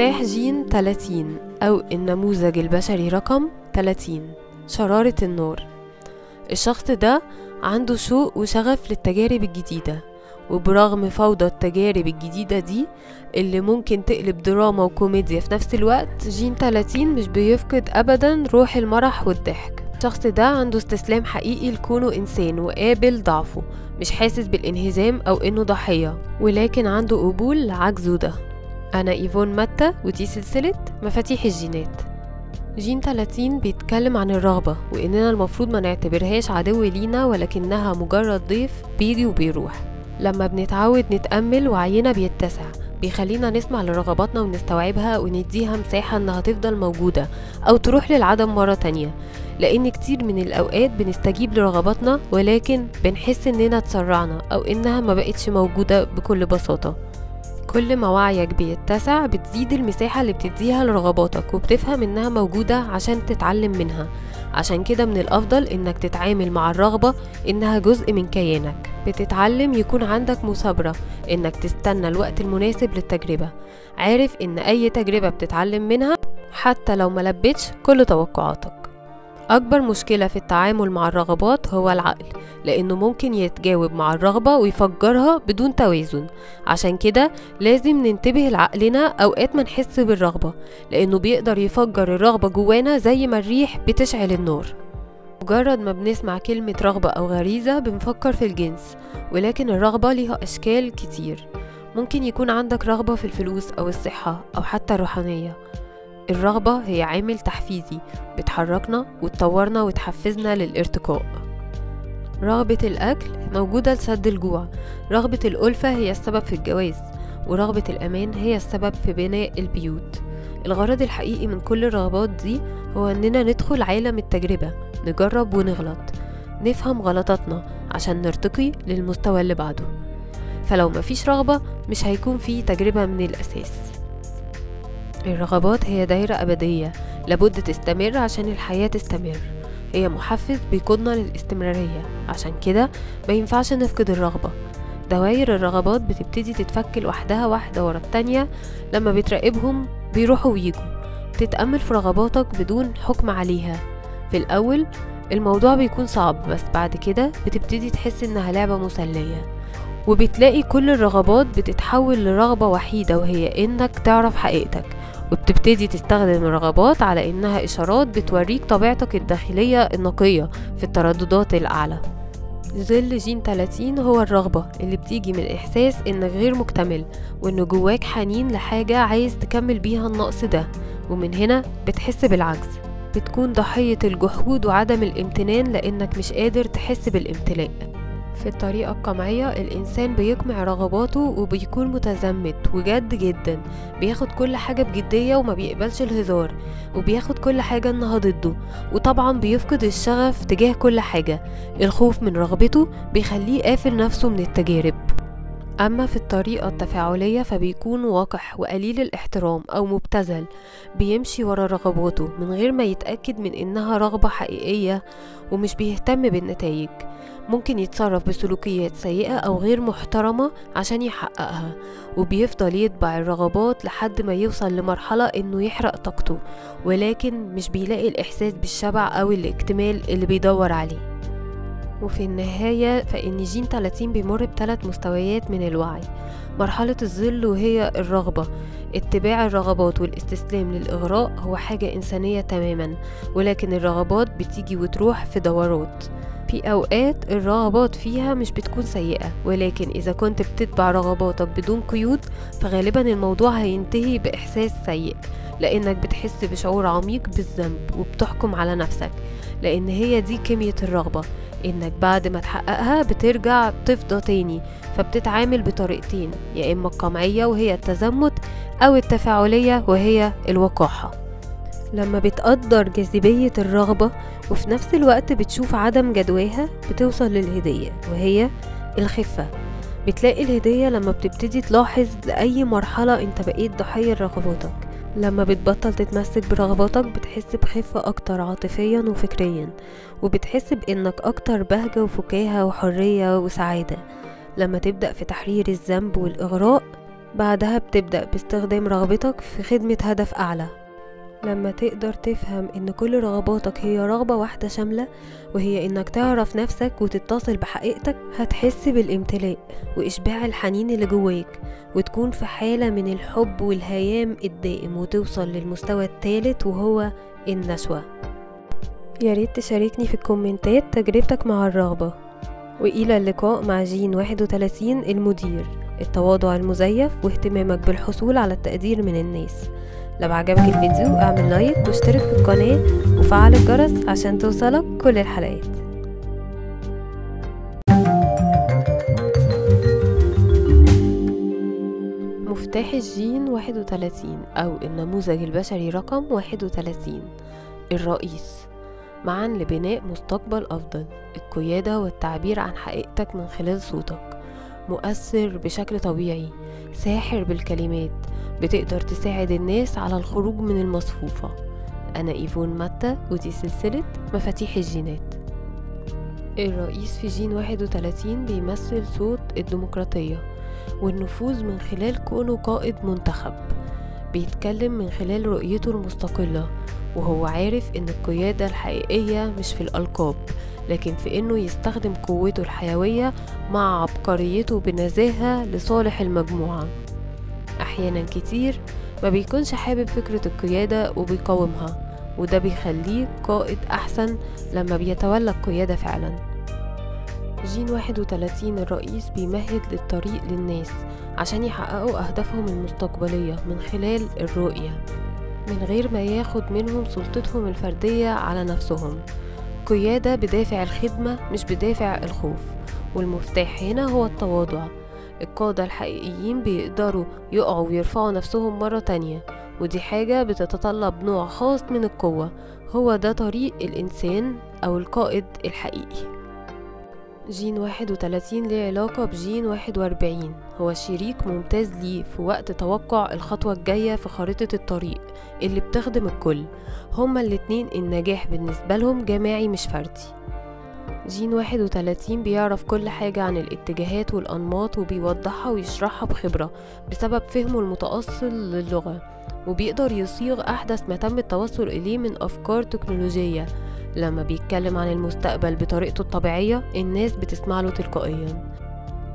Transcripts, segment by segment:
مفتاح جين 30 أو النموذج البشري رقم 30 شرارة النار الشخص ده عنده شوق وشغف للتجارب الجديدة وبرغم فوضى التجارب الجديدة دي اللي ممكن تقلب دراما وكوميديا في نفس الوقت جين 30 مش بيفقد أبدا روح المرح والضحك. الشخص ده عنده استسلام حقيقي لكونه إنسان وقابل ضعفه مش حاسس بالإنهزام أو إنه ضحية ولكن عنده قبول لعجزه ده. أنا إيفون متى ودي سلسلة مفاتيح الجينات. جين 30 بيتكلم عن الرغبة وإننا المفروض ما نعتبرهاش عدو لينا ولكنها مجرد ضيف بيجي وبيروح. لما بنتعود نتأمل وعينا بيتسع بيخلينا نسمع لرغباتنا ونستوعبها ونديها مساحة إنها تفضل موجودة أو تروح للعدم مرة تانية. لأن كتير من الأوقات بنستجيب لرغباتنا ولكن بنحس إننا اتسرعنا أو إنها ما بقتش موجودة بكل بساطة. كل ما وعيك بيتسع بتزيد المساحة اللي بتديها لرغباتك وبتفهم إنها موجودة عشان تتعلم منها. عشان كده من الأفضل إنك تتعامل مع الرغبة إنها جزء من كيانك. بتتعلم يكون عندك مثابرة إنك تستنى الوقت المناسب للتجربة. عارف إن أي تجربة بتتعلم منها حتى لو ملبتش كل توقعاتك. أكبر مشكلة في التعامل مع الرغبات هو العقل لأنه ممكن يتجاوب مع الرغبة ويفجرها بدون توازن. عشان كده لازم ننتبه لعقلنا أوقات ما نحس بالرغبة لأنه بيقدر يفجر الرغبة جوانا زي ما الريح بتشعل النار. مجرد ما بنسمع كلمة رغبة أو غريزة بنفكر في الجنس ولكن الرغبة ليها أشكال كتير. ممكن يكون عندك رغبة في الفلوس أو الصحة أو حتى الروحانية الرغبة هي عامل تحفيزي. بتحركنا وتطورنا وتحفزنا للارتقاء. رغبة الأكل موجودة لسد الجوع. رغبة الألفة هي السبب في الجواز ورغبة الأمان هي السبب في بناء البيوت. الغرض الحقيقي من كل الرغبات دي هو إننا ندخل عالم التجربة نجرب ونغلط نفهم غلطاتنا عشان نرتقي للمستوى اللي بعده. فلو مفيش رغبة مش هيكون في تجربة من الأساس. الرغبات هي دايرة أبدية لابد تستمر عشان الحياة تستمر. هي محفز بيقودنا للاستمرارية عشان كده ما ينفعش نفقد الرغبة. دوائر الرغبات بتبتدي تتفك لوحدها واحدة ورا التانية لما بتراقبهم بيروحوا ويجوا. تتأمل في رغباتك بدون حكم عليها. في الأول الموضوع بيكون صعب بس بعد كده بتبتدي تحس إنها لعبة مسلية. وبتلاقي كل الرغبات بتتحول لرغبة وحيدة وهي إنك تعرف حقيقتك. وبتبتدي تستخدم الرغبات على إنها إشارات بتوريك طبيعتك الداخلية النقية في الترددات الأعلى. ظل جين 30 هو الرغبة اللي بتيجي من إحساس إنك غير مكتمل وإن جواك حنين لحاجة عايز تكمل بيها النقص ده ومن هنا بتحس بالعجز. بتكون ضحية الجحود وعدم الامتنان لأنك مش قادر تحس بالامتلاء. في الطريقة القمعية الإنسان بيقمع رغباته وبيكون متزمت وجد جدا. بياخد كل حاجة بجدية وما بيقبلش الهزار وبياخد كل حاجة إنها ضده. وطبعا بيفقد الشغف تجاه كل حاجة. الخوف من رغبته بيخليه قافل نفسه من التجارب. أما في الطريقة التفاعلية فبيكون وقح وقليل الاحترام أو مبتذل بيمشي ورا رغباته من غير ما يتأكد من إنها رغبة حقيقية ومش بيهتم بالنتائج. ممكن يتصرف بسلوكيات سيئة أو غير محترمة عشان يحققها وبيفضل يتبع الرغبات لحد ما يوصل لمرحلة إنه يحرق طاقته ولكن مش بيلاقي الإحساس بالشبع أو الاكتمال اللي بيدور عليه. وفي النهاية فإن جين 30 بيمر بثلاث مستويات من الوعي. مرحلة الظل وهي الرغبة. اتباع الرغبات والاستسلام للإغراء هو حاجة إنسانية تماما ولكن الرغبات بتيجي وتروح في دورات. في أوقات الرغبات فيها مش بتكون سيئة ولكن إذا كنت بتتبع رغباتك بدون قيود فغالبا الموضوع هينتهي بإحساس سيء. لأنك بتحس بشعور عميق بالذنب وبتحكم على نفسك لأن هي دي كمية الرغبة. إنك بعد ما تحققها بترجع تفضى تاني فبتتعامل بطريقتين يا إما القمعية وهي التزمت أو التفاعلية وهي الوقاحة. لما بتقدر جاذبية الرغبة وفي نفس الوقت بتشوف عدم جدواها بتوصل للهدية وهي الخفة. بتلاقي الهدية لما بتبتدي تلاحظ لأي مرحلة أنت بقيت ضحية لرغباتك. لما بتبطل تتمسك برغباتك بتحس بخفة أكتر عاطفيا وفكريا وبتحس بإنك أكتر بهجة وفكاهة وحرية وسعادة. لما تبدأ في تحرير الذنب والإغراء بعدها بتبدأ باستخدام رغبتك في خدمة هدف أعلى. لما تقدر تفهم إن كل رغباتك هي رغبة واحدة شاملة وهي إنك تعرف نفسك وتتصل بحقيقتك هتحس بالامتلاء وإشباع الحنين اللي جواك وتكون في حالة من الحب والهيام الدائم وتوصل للمستوى الثالث وهو النشوة. يا ريت تشاركني في الكومنتات تجربتك مع الرغبة. وإلى اللقاء مع جين 31 المدير. التواضع المزيف واهتمامك بالحصول على التقدير من الناس. لو عجبك الفيديو اعمل لايك واشترك في القناة وفعل الجرس عشان توصلك كل الحلقات. مفتاح الجين 31 أو النموذج البشري رقم 31 الرئيس. معا لبناء مستقبل أفضل. القيادة والتعبير عن حقيقتك من خلال صوتك. مؤثر بشكل طبيعي. ساحر بالكلمات. بتقدر تساعد الناس على الخروج من المصفوفة. أنا إيفون ماتا ودي سلسلة مفاتيح الجينات. الرئيس في جين 31 بيمثل صوت الديمقراطية والنفوذ من خلال كونه قائد منتخب. بيتكلم من خلال رؤيته المستقلة وهو عارف إن القيادة الحقيقية مش في الألقاب لكن في إنه يستخدم قوته الحيوية مع عبقريته بنزاهة لصالح المجموعة. أحيانا كتير ما بيكونش حابب فكرة القيادة وبيقاومها وده بيخليه قائد أحسن لما بيتولى القيادة فعلا. جين 31 الرئيس بيمهد للطريق للناس عشان يحققوا أهدافهم المستقبلية من خلال الرؤية من غير ما ياخد منهم سلطتهم الفردية على نفسهم. قيادة بدافع الخدمة مش بدافع الخوف والمفتاح هنا هو التواضع. القادة الحقيقيين بيقدروا يقعوا ويرفعوا نفسهم مرة تانية ودي حاجة بتتطلب نوع خاص من القوة هو ده طريق الإنسان أو القائد الحقيقي. جين واحد وتلاتين ليه علاقة بجين واحد وأربعين. هو شريك ممتاز ليه في وقت توقع الخطوة الجاية في خريطة الطريق اللي بتخدم الكل. هما الاتنين النجاح بالنسبة لهم جماعي مش فردي. جين واحد وتلاتين بيعرف كل حاجة عن الاتجاهات والأنماط وبيوضحها ويشرحها بخبرة بسبب فهمه المتأصل للغة وبيقدر يصيغ أحدث ما تم التوصل إليه من أفكار تكنولوجية. لما بيتكلم عن المستقبل بطريقته الطبيعية الناس بتسمع له تلقائيا.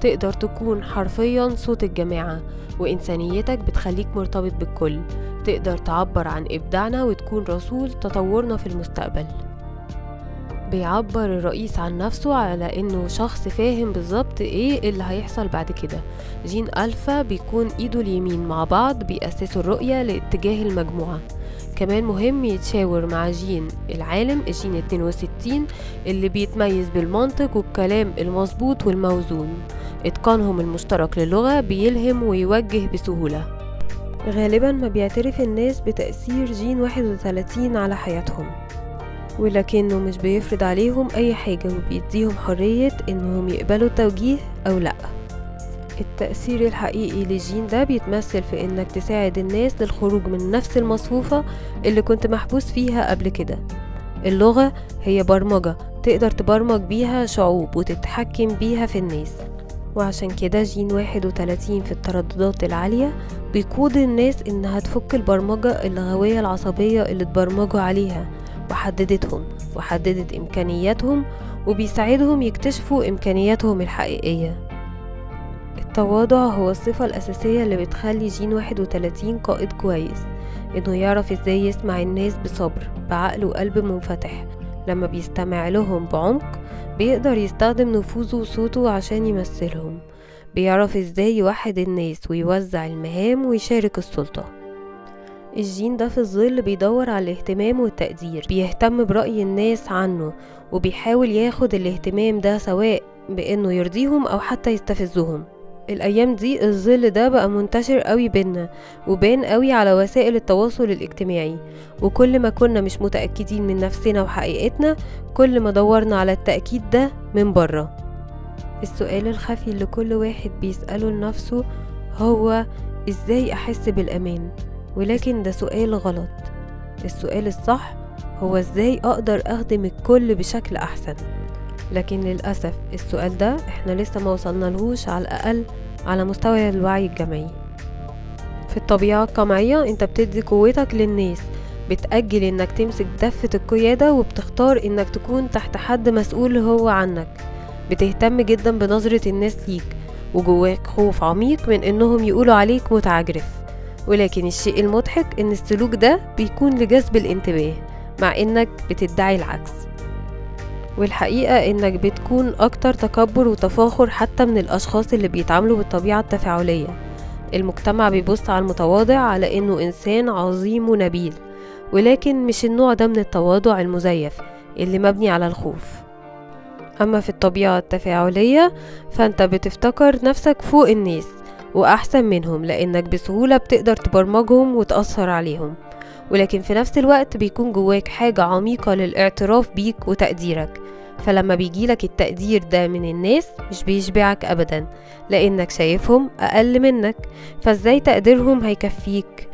تقدر تكون حرفيا صوت الجماعة وإنسانيتك بتخليك مرتبط بالكل. تقدر تعبر عن إبداعنا وتكون رسول تطورنا في المستقبل. بيعبر الرئيس عن نفسه على إنه شخص فاهم بالظبط إيه اللي هيحصل بعد كده. جين ألفا بيكون إيده اليمين مع بعض بيأسسوا الرؤية لاتجاه المجموعة. كمان مهم يتشاور مع جين العالم الجين 62 اللي بيتميز بالمنطق والكلام المظبوط والموزون. إتقانهم المشترك للغة بيلهم ويوجه بسهولة. غالبا ما بيعترف الناس بتأثير جين 31 على حياتهم. ولكنه مش بيفرض عليهم أي حاجة وبيديهم حرية إنهم يقبلوا التوجيه أو لأ. التأثير الحقيقي للجين ده بيتمثل في إنك تساعد الناس للخروج من نفس المصفوفة اللي كنت محبوس فيها قبل كده. اللغة هي برمجة تقدر تبرمج بيها شعوب وتتحكم بيها في الناس. وعشان كده جين واحد وتلاتين في الترددات العالية بيقود الناس إنها تفك البرمجة اللغوية العصبية اللي اتبرمجوا عليها. وحددتهم وحددت إمكانياتهم وبيساعدهم يكتشفوا إمكانياتهم الحقيقية. التواضع هو الصفة الأساسية اللي بتخلي جين واحد وتلاتين قائد كويس إنه يعرف إزاي يسمع الناس بصبر بعقل وقلب منفتح. لما بيستمع لهم بعمق بيقدر يستخدم نفوذه وصوته عشان يمثلهم. بيعرف إزاي يوحد الناس ويوزع المهام ويشارك السلطة. الجين ده في الظل بيدور على الاهتمام والتقدير بيهتم برأي الناس عنه وبيحاول ياخد الاهتمام ده سواء بأنه يرضيهم أو حتى يستفزهم. الأيام دي الظل ده بقى منتشر قوي بينا وبان قوي على وسائل التواصل الاجتماعي. وكل ما كنا مش متأكدين من نفسنا وحقيقتنا كل ما دورنا على التأكيد ده من بره. السؤال الخفي اللي كل واحد بيسأله لنفسه هو إزاي أحس بالأمان؟ ولكن ده سؤال غلط. السؤال الصح هو إزاي أقدر أخدم الكل بشكل أحسن. لكن للأسف السؤال ده إحنا لسه ما وصلنا لهوش على الأقل على مستوى الوعي الجمعي في الطبيعة القمعية أنت بتدي قوتك للناس بتأجل إنك تمسك دفة القيادة وبتختار إنك تكون تحت حد مسؤول هو عنك. بتهتم جدا بنظرة الناس ليك وجواك خوف عميق من إنهم يقولوا عليك متعجرف. ولكن الشيء المضحك إن السلوك ده بيكون لجذب الانتباه مع إنك بتدعي العكس. والحقيقة إنك بتكون أكتر تكبر وتفاخر حتى من الأشخاص اللي بيتعاملوا بالطبيعة التفاعلية. المجتمع بيبص على المتواضع على إنه إنسان عظيم ونبيل ولكن مش النوع ده من التواضع المزيف اللي مبني على الخوف. أما في الطبيعة التفاعلية فأنت بتفتكر نفسك فوق الناس وأحسن منهم لأنك بسهولة بتقدر تبرمجهم وتأثر عليهم. ولكن في نفس الوقت بيكون جواك حاجة عميقة للاعتراف بيك وتقديرك. فلما بيجيلك التقدير ده من الناس مش بيشبعك أبدا لأنك شايفهم أقل منك. فإزاي تقديرهم هيكفيك؟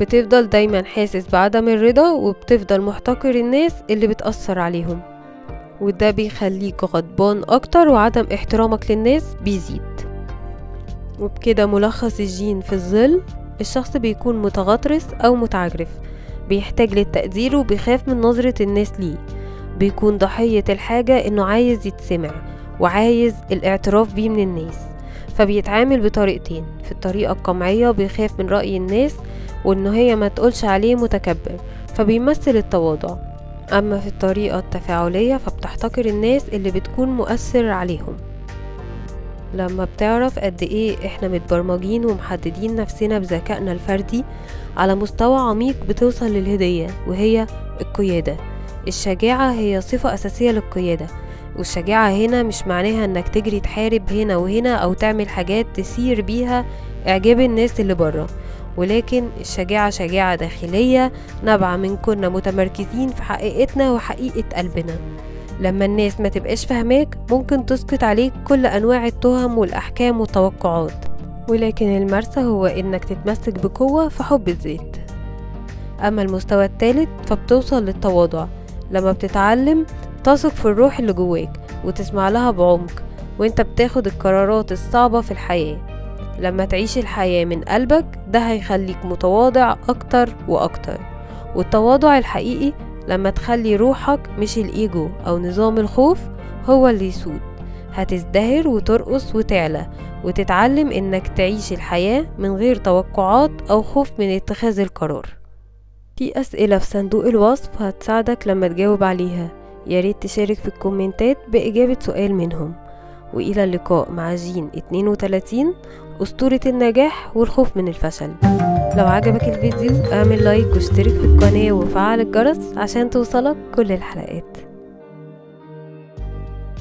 بتفضل دايما حاسس بعدم الرضا وبتفضل محتقر الناس اللي بتأثر عليهم. وده بيخليك غضبان أكتر وعدم احترامك للناس بيزيد. وبكده ملخص الجين في الظل الشخص بيكون متغطرس أو متعجرف بيحتاج للتقدير وبيخاف من نظرة الناس ليه. بيكون ضحية الحاجة إنه عايز يتسمع وعايز الاعتراف بيه من الناس فبيتعامل بطريقتين في الطريقة القمعية بيخاف من رأي الناس وإنه هي ما تقولش عليه متكبر فبيمثل التواضع. أما في الطريقة التفاعلية فبتحتقر الناس اللي بتكون مؤثر عليهم. لما بتعرف قد إيه إحنا متبرمجين ومحددين نفسنا بذكائنا الفردي على مستوى عميق بتوصل للهدية وهي القيادة. الشجاعة هي صفة أساسية للقيادة والشجاعة هنا مش معناها إنك تجري تحارب هنا وهنا أو تعمل حاجات تثير بيها إعجاب الناس اللي بره. ولكن الشجاعة شجاعة داخلية نابعة من كنا متمركزين في حقيقتنا وحقيقة قلبنا. لما الناس ما تبقاش فاهماك ممكن تسقط عليك كل أنواع التهم والأحكام والتوقعات. ولكن المرسى هو إنك تتمسك بقوة في حب الذات. أما المستوى الثالث فبتوصل للتواضع. لما بتتعلم تثق في الروح اللي جواك وتسمع لها بعمق وإنت بتاخد القرارات الصعبة في الحياة. لما تعيش الحياة من قلبك ده هيخليك متواضع أكتر وأكتر. والتواضع الحقيقي لما تخلي روحك مش الإيجو أو نظام الخوف هو اللي يسود. هتزدهر وترقص وتعلى وتتعلم إنك تعيش الحياة من غير توقعات أو خوف من اتخاذ القرار. في أسئلة في صندوق الوصف هتساعدك لما تجاوب عليها. ياريت تشارك في الكومنتات بإجابة سؤال منهم. وإلى اللقاء مع جين 32 أسطورة النجاح والخوف من الفشل. لو عجبك الفيديو اعمل لايك واشترك في القناة وفعل الجرس عشان توصلك كل الحلقات.